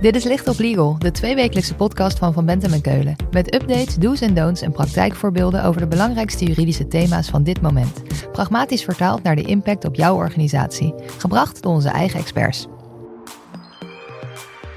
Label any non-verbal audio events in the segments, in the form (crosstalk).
Dit is Licht op Legal, de tweewekelijkse podcast van Van Bentem en Keulen. Met updates, do's en don'ts en praktijkvoorbeelden over de belangrijkste juridische thema's van dit moment. Pragmatisch vertaald naar de impact op jouw organisatie. Gebracht door onze eigen experts.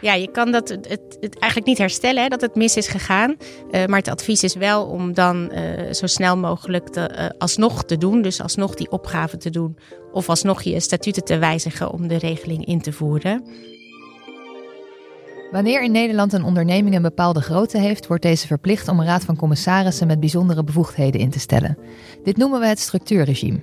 Ja, je kan dat, het, het, eigenlijk niet herstellen hè, dat het mis is gegaan. Uh, maar het advies is wel om dan uh, zo snel mogelijk te, uh, alsnog te doen. Dus alsnog die opgave te doen. Of alsnog je statuten te wijzigen om de regeling in te voeren. Wanneer in Nederland een onderneming een bepaalde grootte heeft, wordt deze verplicht om een raad van commissarissen met bijzondere bevoegdheden in te stellen. Dit noemen we het structuurregime.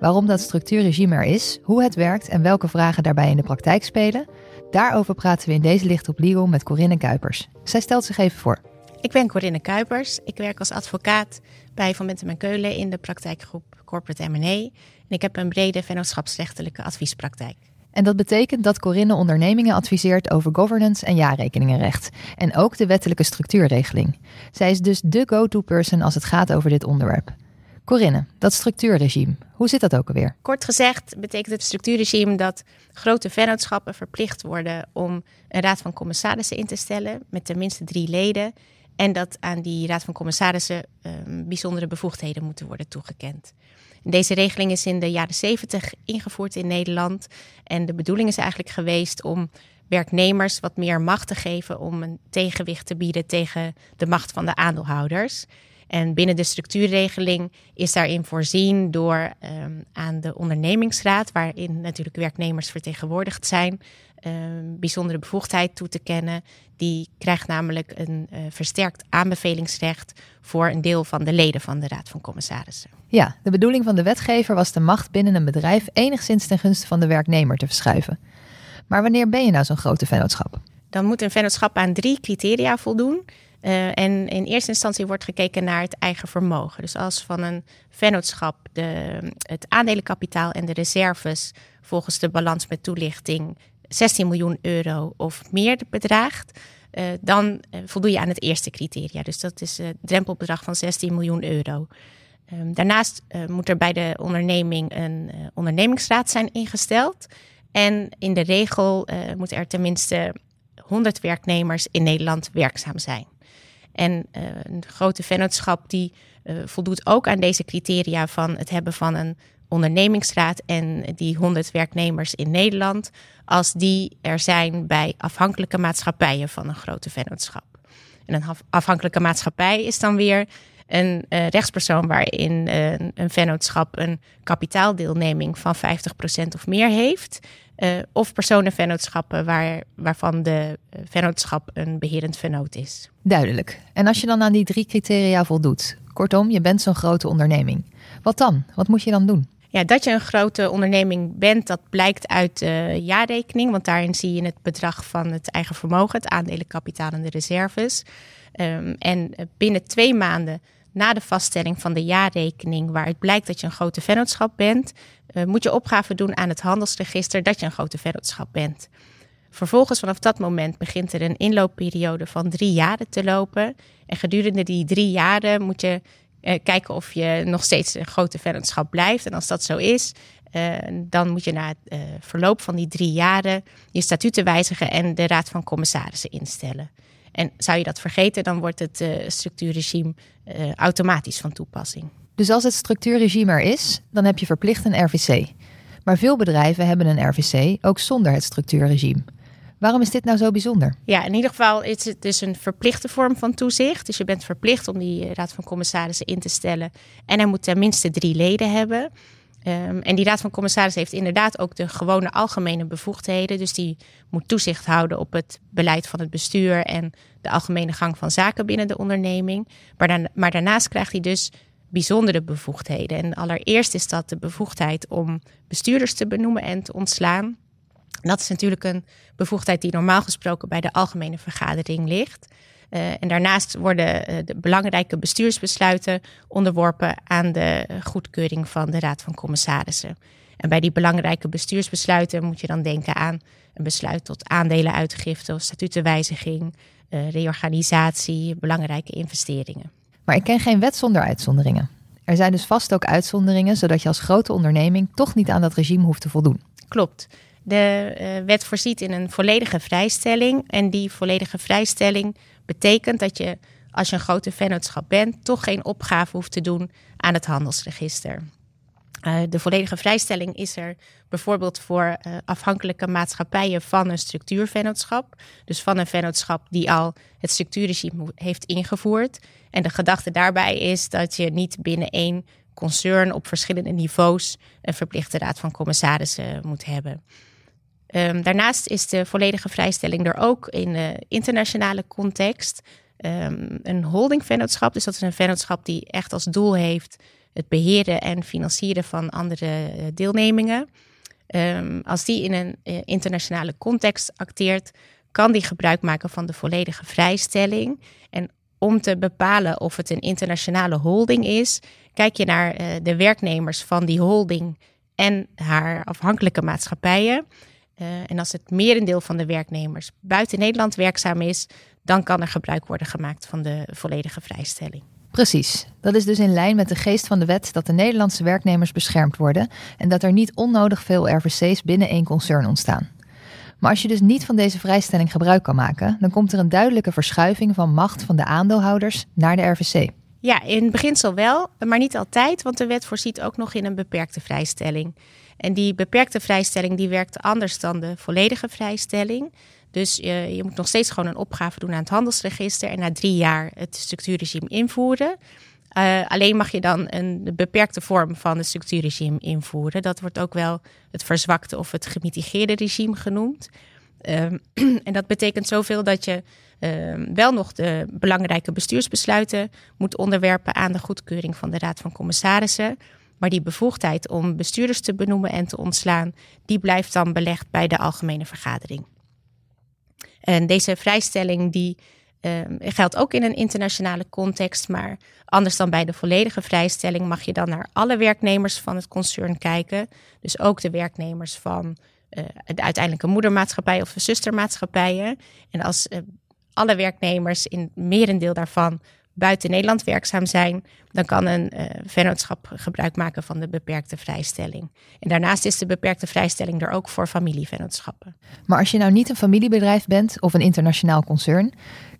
Waarom dat structuurregime er is, hoe het werkt en welke vragen daarbij in de praktijk spelen, daarover praten we in deze Licht op Legal met Corinne Kuipers. Zij stelt zich even voor. Ik ben Corinne Kuipers. Ik werk als advocaat bij Van Bentem en Keulen in de praktijkgroep Corporate M&A. En ik heb een brede vennootschapsrechtelijke adviespraktijk. En dat betekent dat Corinne ondernemingen adviseert over governance en jaarrekeningenrecht. En ook de wettelijke structuurregeling. Zij is dus de go-to-person als het gaat over dit onderwerp. Corinne, dat structuurregime, hoe zit dat ook alweer? Kort gezegd betekent het structuurregime dat grote vennootschappen verplicht worden om een raad van commissarissen in te stellen met tenminste drie leden. En dat aan die raad van commissarissen um, bijzondere bevoegdheden moeten worden toegekend. Deze regeling is in de jaren 70 ingevoerd in Nederland. En de bedoeling is eigenlijk geweest om werknemers wat meer macht te geven om een tegenwicht te bieden tegen de macht van de aandeelhouders. En binnen de structuurregeling is daarin voorzien door um, aan de ondernemingsraad, waarin natuurlijk werknemers vertegenwoordigd zijn, um, bijzondere bevoegdheid toe te kennen. Die krijgt namelijk een uh, versterkt aanbevelingsrecht voor een deel van de leden van de Raad van Commissarissen. Ja, de bedoeling van de wetgever was de macht binnen een bedrijf enigszins ten gunste van de werknemer te verschuiven. Maar wanneer ben je nou zo'n grote vennootschap? Dan moet een vennootschap aan drie criteria voldoen. Uh, en in eerste instantie wordt gekeken naar het eigen vermogen. Dus als van een vennootschap de, het aandelenkapitaal en de reserves volgens de balans met toelichting 16 miljoen euro of meer bedraagt, uh, dan uh, voldoe je aan het eerste criteria. Dus dat is het drempelbedrag van 16 miljoen euro. Um, daarnaast moet er bij de onderneming een ondernemingsraad zijn ingesteld. En in de regel moeten er tenminste 100 werknemers in Nederland werkzaam zijn. En een grote vennootschap die voldoet ook aan deze criteria van het hebben van een ondernemingsraad en die 100 werknemers in Nederland, als die er zijn bij afhankelijke maatschappijen van een grote vennootschap. En een afhankelijke maatschappij is dan weer een uh, rechtspersoon waarin uh, een vennootschap een kapitaaldeelneming van 50% of meer heeft. Uh, of personenvennootschappen waar, waarvan de vennootschap een beherend vennoot is. Duidelijk. En als je dan aan die drie criteria voldoet, kortom, je bent zo'n grote onderneming. Wat dan? Wat moet je dan doen? Ja, dat je een grote onderneming bent, dat blijkt uit de jaarrekening. Want daarin zie je het bedrag van het eigen vermogen, het aandelenkapitaal en de reserves. Um, en binnen twee maanden na de vaststelling van de jaarrekening, waaruit blijkt dat je een grote vennootschap bent, uh, moet je opgave doen aan het handelsregister dat je een grote vennootschap bent. Vervolgens vanaf dat moment begint er een inloopperiode van drie jaren te lopen. En gedurende die drie jaren moet je kijken of je nog steeds een grote vennootschap blijft. En als dat zo is, uh, dan moet je na het uh, verloop van die drie jaren je statuten wijzigen en de raad van commissarissen instellen. En zou je dat vergeten, dan wordt het structuurregime automatisch van toepassing. Dus als het structuurregime er is, dan heb je verplicht een RVC. Maar veel bedrijven hebben een RVC ook zonder het structuurregime. Waarom is dit nou zo bijzonder? Ja, in ieder geval is het dus een verplichte vorm van toezicht. Dus je bent verplicht om die raad van commissarissen in te stellen. En hij moet tenminste drie leden hebben. Um, en die Raad van Commissarissen heeft inderdaad ook de gewone algemene bevoegdheden. Dus die moet toezicht houden op het beleid van het bestuur en de algemene gang van zaken binnen de onderneming. Maar, dan, maar daarnaast krijgt hij dus bijzondere bevoegdheden. En allereerst is dat de bevoegdheid om bestuurders te benoemen en te ontslaan. Dat is natuurlijk een bevoegdheid die normaal gesproken bij de algemene vergadering ligt. Uh, en daarnaast worden uh, de belangrijke bestuursbesluiten onderworpen aan de goedkeuring van de Raad van Commissarissen. En bij die belangrijke bestuursbesluiten moet je dan denken aan een besluit tot aandelenuitgifte of statutenwijziging, uh, reorganisatie, belangrijke investeringen. Maar ik ken geen wet zonder uitzonderingen. Er zijn dus vast ook uitzonderingen, zodat je als grote onderneming toch niet aan dat regime hoeft te voldoen. Klopt. De uh, wet voorziet in een volledige vrijstelling. En die volledige vrijstelling betekent dat je, als je een grote vennootschap bent, toch geen opgave hoeft te doen aan het handelsregister. Uh, de volledige vrijstelling is er bijvoorbeeld voor uh, afhankelijke maatschappijen van een structuurvennootschap. Dus van een vennootschap die al het structuurregime heeft ingevoerd. En de gedachte daarbij is dat je niet binnen één concern op verschillende niveaus een verplichte raad van commissarissen moet hebben. Um, daarnaast is de volledige vrijstelling er ook in de internationale context. Um, een holdingvennootschap, dus dat is een vennootschap die echt als doel heeft het beheren en financieren van andere eh, deelnemingen. Um, als die in een uh, internationale context acteert, kan die gebruik maken van de volledige vrijstelling. En om te bepalen of het een internationale holding is, kijk je naar uh, de werknemers van die holding en haar afhankelijke maatschappijen. Uh, en als het merendeel van de werknemers buiten Nederland werkzaam is, dan kan er gebruik worden gemaakt van de volledige vrijstelling. Precies. Dat is dus in lijn met de geest van de wet dat de Nederlandse werknemers beschermd worden en dat er niet onnodig veel RVC's binnen één concern ontstaan. Maar als je dus niet van deze vrijstelling gebruik kan maken, dan komt er een duidelijke verschuiving van macht van de aandeelhouders naar de RVC. Ja, in beginsel wel, maar niet altijd, want de wet voorziet ook nog in een beperkte vrijstelling. En die beperkte vrijstelling die werkt anders dan de volledige vrijstelling. Dus je, je moet nog steeds gewoon een opgave doen aan het handelsregister en na drie jaar het structuurregime invoeren. Uh, alleen mag je dan een beperkte vorm van het structuurregime invoeren. Dat wordt ook wel het verzwakte of het gemitigeerde regime genoemd. Uh, (clears throat) en dat betekent zoveel dat je uh, wel nog de belangrijke bestuursbesluiten moet onderwerpen aan de goedkeuring van de Raad van Commissarissen. Maar die bevoegdheid om bestuurders te benoemen en te ontslaan, die blijft dan belegd bij de algemene vergadering. En deze vrijstelling die uh, geldt ook in een internationale context, maar anders dan bij de volledige vrijstelling mag je dan naar alle werknemers van het concern kijken. Dus ook de werknemers van uh, de uiteindelijke moedermaatschappij of zustermaatschappijen. En als uh, alle werknemers in merendeel daarvan buiten Nederland werkzaam zijn, dan kan een uh, vennootschap gebruik maken van de beperkte vrijstelling. En daarnaast is de beperkte vrijstelling er ook voor familievennootschappen. Maar als je nou niet een familiebedrijf bent of een internationaal concern,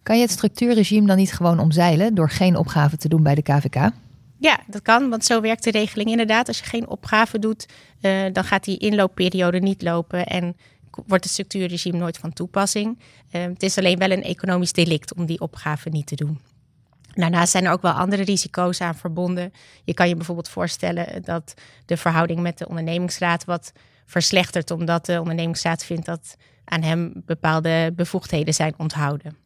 kan je het structuurregime dan niet gewoon omzeilen door geen opgave te doen bij de KVK? Ja, dat kan, want zo werkt de regeling inderdaad. Als je geen opgave doet, uh, dan gaat die inloopperiode niet lopen en wordt het structuurregime nooit van toepassing. Uh, het is alleen wel een economisch delict om die opgave niet te doen. Daarnaast zijn er ook wel andere risico's aan verbonden. Je kan je bijvoorbeeld voorstellen dat de verhouding met de ondernemingsraad wat verslechtert, omdat de ondernemingsraad vindt dat aan hem bepaalde bevoegdheden zijn onthouden.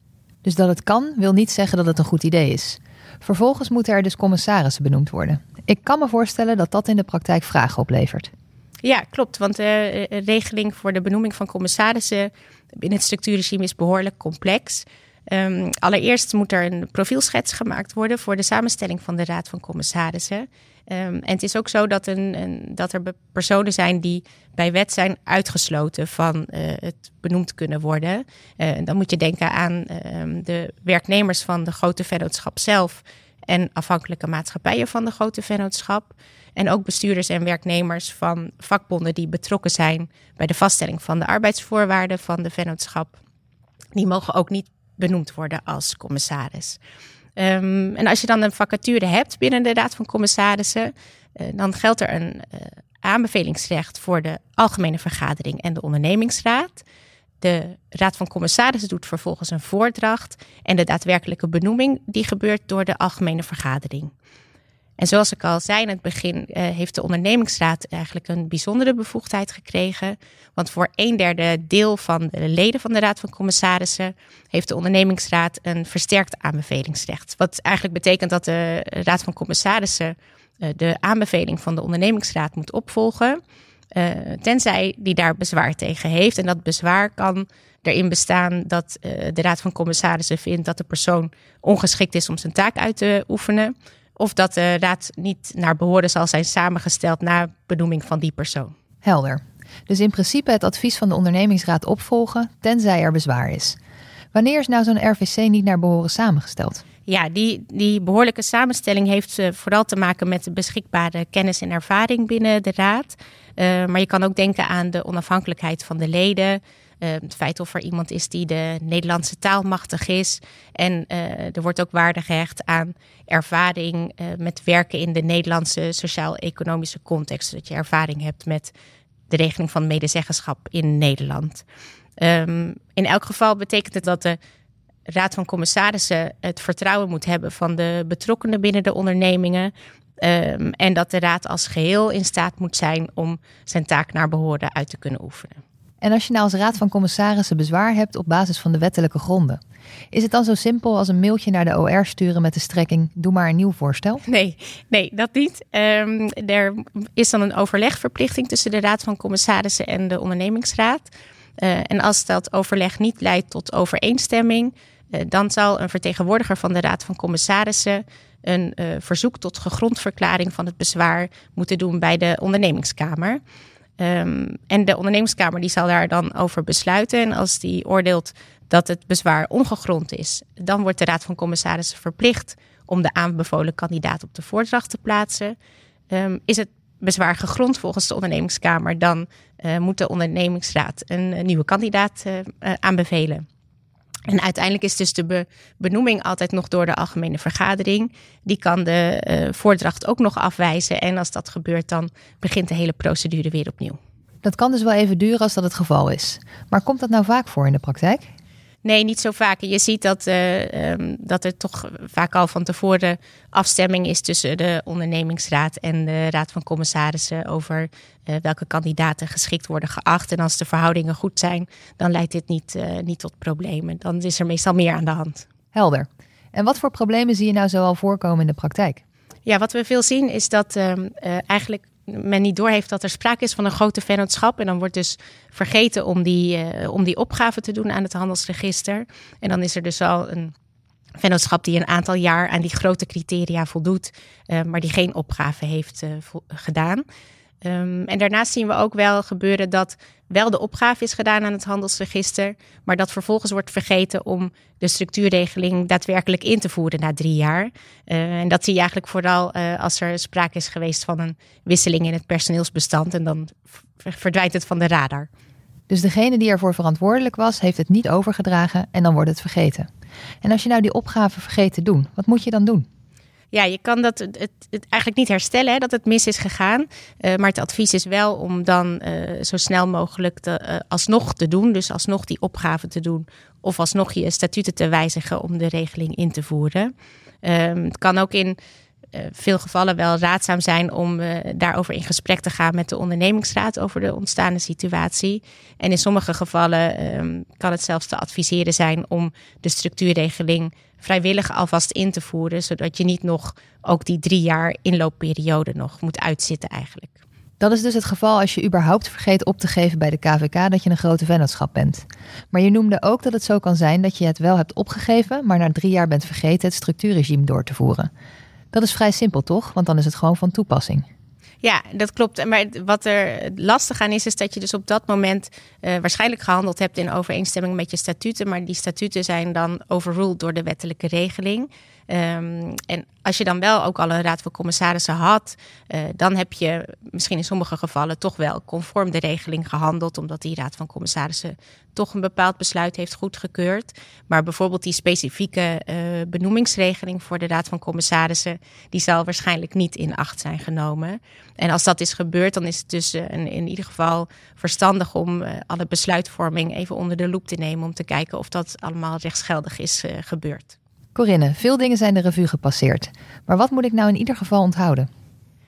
Dus dat het kan, wil niet zeggen dat het een goed idee is. Vervolgens moeten er dus commissarissen benoemd worden. Ik kan me voorstellen dat dat in de praktijk vragen oplevert. Ja, klopt. Want de regeling voor de benoeming van commissarissen binnen het structuurregime is behoorlijk complex. Um, allereerst moet er een profielschets gemaakt worden voor de samenstelling van de Raad van Commissarissen. Um, en het is ook zo dat, een, dat er personen zijn die bij wet zijn uitgesloten van uh, het benoemd kunnen worden. Uh, dan moet je denken aan uh, de werknemers van de grote vennootschap zelf en afhankelijke maatschappijen van de grote vennootschap. En ook bestuurders en werknemers van vakbonden die betrokken zijn bij de vaststelling van de arbeidsvoorwaarden van de vennootschap. Die mogen ook niet benoemd worden als commissaris. Um, en als je dan een vacature hebt binnen de Raad van Commissarissen, uh, dan geldt er een uh, aanbevelingsrecht voor de Algemene Vergadering en de Ondernemingsraad. De Raad van Commissarissen doet vervolgens een voordracht en de daadwerkelijke benoeming die gebeurt door de Algemene Vergadering. En zoals ik al zei in het begin, uh, heeft de ondernemingsraad eigenlijk een bijzondere bevoegdheid gekregen. Want voor een derde deel van de leden van de Raad van Commissarissen heeft de ondernemingsraad een versterkt aanbevelingsrecht. Wat eigenlijk betekent dat de Raad van Commissarissen uh, de aanbeveling van de ondernemingsraad moet opvolgen. Uh, tenzij die daar bezwaar tegen heeft. En dat bezwaar kan erin bestaan dat de Raad van Commissarissen vindt dat de persoon ongeschikt is om zijn taak uit te oefenen of dat de raad niet naar behoren zal zijn samengesteld na benoeming van die persoon. Helder. Dus in principe het advies van de ondernemingsraad opvolgen, tenzij er bezwaar is. Wanneer is nou zo'n RVC niet naar behoren samengesteld? Ja, die, die behoorlijke samenstelling heeft uh, vooral te maken met de beschikbare kennis en ervaring binnen de Raad. Uh, maar je kan ook denken aan de onafhankelijkheid van de leden. Uh, het feit of er iemand is die de Nederlandse taal machtig is. En er wordt ook waarde gehecht aan ervaring met werken in de Nederlandse sociaal-economische context. Zodat je ervaring hebt met de regeling van medezeggenschap in Nederland. Um, in elk geval betekent het dat de Raad van Commissarissen het vertrouwen moet hebben van de betrokkenen binnen de ondernemingen. Um, en dat de Raad als geheel in staat moet zijn om zijn taak naar behoren uit te kunnen oefenen. En als je nou als Raad van Commissarissen bezwaar hebt op basis van de wettelijke gronden, is het dan zo simpel als een mailtje naar de OR sturen met de strekking: doe maar een nieuw voorstel? Nee, nee dat niet. Um, er is dan een overlegverplichting tussen de Raad van Commissarissen en de ondernemingsraad. Uh, en als dat overleg niet leidt tot overeenstemming, uh, dan zal een vertegenwoordiger van de Raad van Commissarissen een uh, verzoek tot gegrondverklaring van het bezwaar moeten doen bij de ondernemingskamer. Um, en de ondernemingskamer die zal daar dan over besluiten. En als die oordeelt dat het bezwaar ongegrond is, dan wordt de Raad van Commissarissen verplicht om de aanbevolen kandidaat op de voordracht te plaatsen. Um, is het bezwaar gegrond volgens de ondernemingskamer, dan uh, moet de ondernemingsraad een, nieuwe kandidaat uh, uh, aanbevelen. En uiteindelijk is dus de be benoeming altijd nog door de algemene vergadering. Die kan de voordracht ook nog afwijzen. En als dat gebeurt, dan begint de hele procedure weer opnieuw. Dat kan dus wel even duren als dat het geval is. Maar komt dat nou vaak voor in de praktijk? Nee, niet zo vaak. Je ziet dat, uh, um, dat er toch vaak al van tevoren afstemming is tussen de ondernemingsraad en de raad van commissarissen over uh, welke kandidaten geschikt worden geacht. En als de verhoudingen goed zijn, dan leidt dit niet, uh, niet tot problemen. Dan is er meestal meer aan de hand. Helder. En wat voor problemen zie je nou zoal voorkomen in de praktijk? Ja, wat we veel zien is dat uh, eigenlijk men niet doorheeft dat er sprake is van een grote vennootschap. En dan wordt dus vergeten om die, uh, om die opgave te doen aan het handelsregister. En dan is er dus al een vennootschap die een aantal jaar aan die grote criteria voldoet, uh, maar die geen opgave heeft uh, gedaan. Um, en daarnaast zien we ook wel gebeuren dat wel de opgave is gedaan aan het handelsregister, maar dat vervolgens wordt vergeten om de structuurregeling daadwerkelijk in te voeren na drie jaar. Uh, en dat zie je eigenlijk vooral uh, als er sprake is geweest van een wisseling in het personeelsbestand en dan verdwijnt het van de radar. Dus degene die ervoor verantwoordelijk was, heeft het niet overgedragen en dan wordt het vergeten. En als je nou die opgave vergeet te doen, wat moet je dan doen? Ja, je kan dat het, het, eigenlijk niet herstellen hè, dat het mis is gegaan. Uh, maar het advies is wel om dan uh, zo snel mogelijk te, uh, alsnog te doen. Dus alsnog die opgave te doen. Of alsnog je statuten te wijzigen om de regeling in te voeren. Um, het kan ook in veel gevallen wel raadzaam zijn om uh, daarover in gesprek te gaan met de ondernemingsraad over de ontstaande situatie. En in sommige gevallen um, kan het zelfs te adviseren zijn om de structuurregeling vrijwillig alvast in te voeren, zodat je niet nog ook die drie jaar inloopperiode nog moet uitzitten eigenlijk. Dat is dus het geval als je überhaupt vergeet op te geven bij de KVK dat je een grote vennootschap bent. Maar je noemde ook dat het zo kan zijn dat je het wel hebt opgegeven, maar na drie jaar bent vergeten het structuurregime door te voeren. Dat is vrij simpel, toch? Want dan is het gewoon van toepassing. Ja, dat klopt. Maar wat er lastig aan is, is dat je dus op dat moment uh, waarschijnlijk gehandeld hebt in overeenstemming met je statuten. Maar die statuten zijn dan overruled door de wettelijke regeling. Um, en als je dan wel ook al een raad van commissarissen had, uh, dan heb je misschien in sommige gevallen toch wel conform de regeling gehandeld, omdat die raad van commissarissen toch een bepaald besluit heeft goedgekeurd. Maar bijvoorbeeld die specifieke uh, benoemingsregeling voor de raad van commissarissen, die zal waarschijnlijk niet in acht zijn genomen. En als dat is gebeurd, dan is het dus in, in, ieder geval verstandig om alle besluitvorming even onder de loep te nemen om te kijken of dat allemaal rechtsgeldig is gebeurd. Corinne, veel dingen zijn de revue gepasseerd. Maar wat moet ik nou in ieder geval onthouden?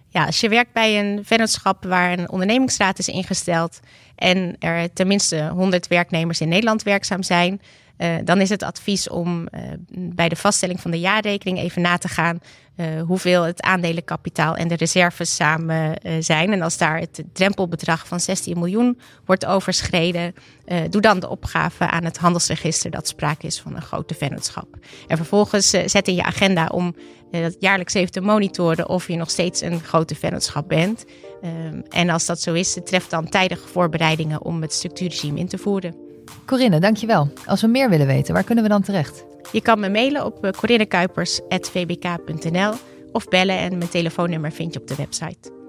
Ja, als je werkt bij een vennootschap waar een ondernemingsraad is ingesteld en er tenminste 100 werknemers in Nederland werkzaam zijn, uh, dan is het advies om uh, bij de vaststelling van de jaarrekening even na te gaan uh, hoeveel het aandelenkapitaal en de reserves samen zijn. En als daar het drempelbedrag van 16 miljoen wordt overschreden, doe dan de opgave aan het handelsregister dat sprake is van een grote vennootschap. En vervolgens zet in je agenda om dat jaarlijks even te monitoren of je nog steeds een grote vennootschap bent. Um, en als dat zo is, tref dan tijdige voorbereidingen om het structuurregime in te voeren. Corinne, dankjewel. Als we meer willen weten, waar kunnen we dan terecht? Je kan me mailen op corinnekuipers.vbk.nl of bellen en mijn telefoonnummer vind je op de website.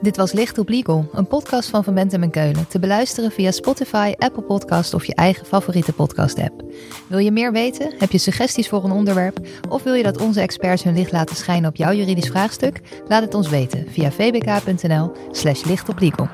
Dit was Licht op Legal, een podcast van Van Bentem en Keulen. Te beluisteren via Spotify, Apple Podcast of je eigen favoriete podcast-app. Wil je meer weten? Heb je suggesties voor een onderwerp? Of wil je dat onze experts hun licht laten schijnen op jouw juridisch vraagstuk? Laat het ons weten via vbk.nl/slash lichtoplegal.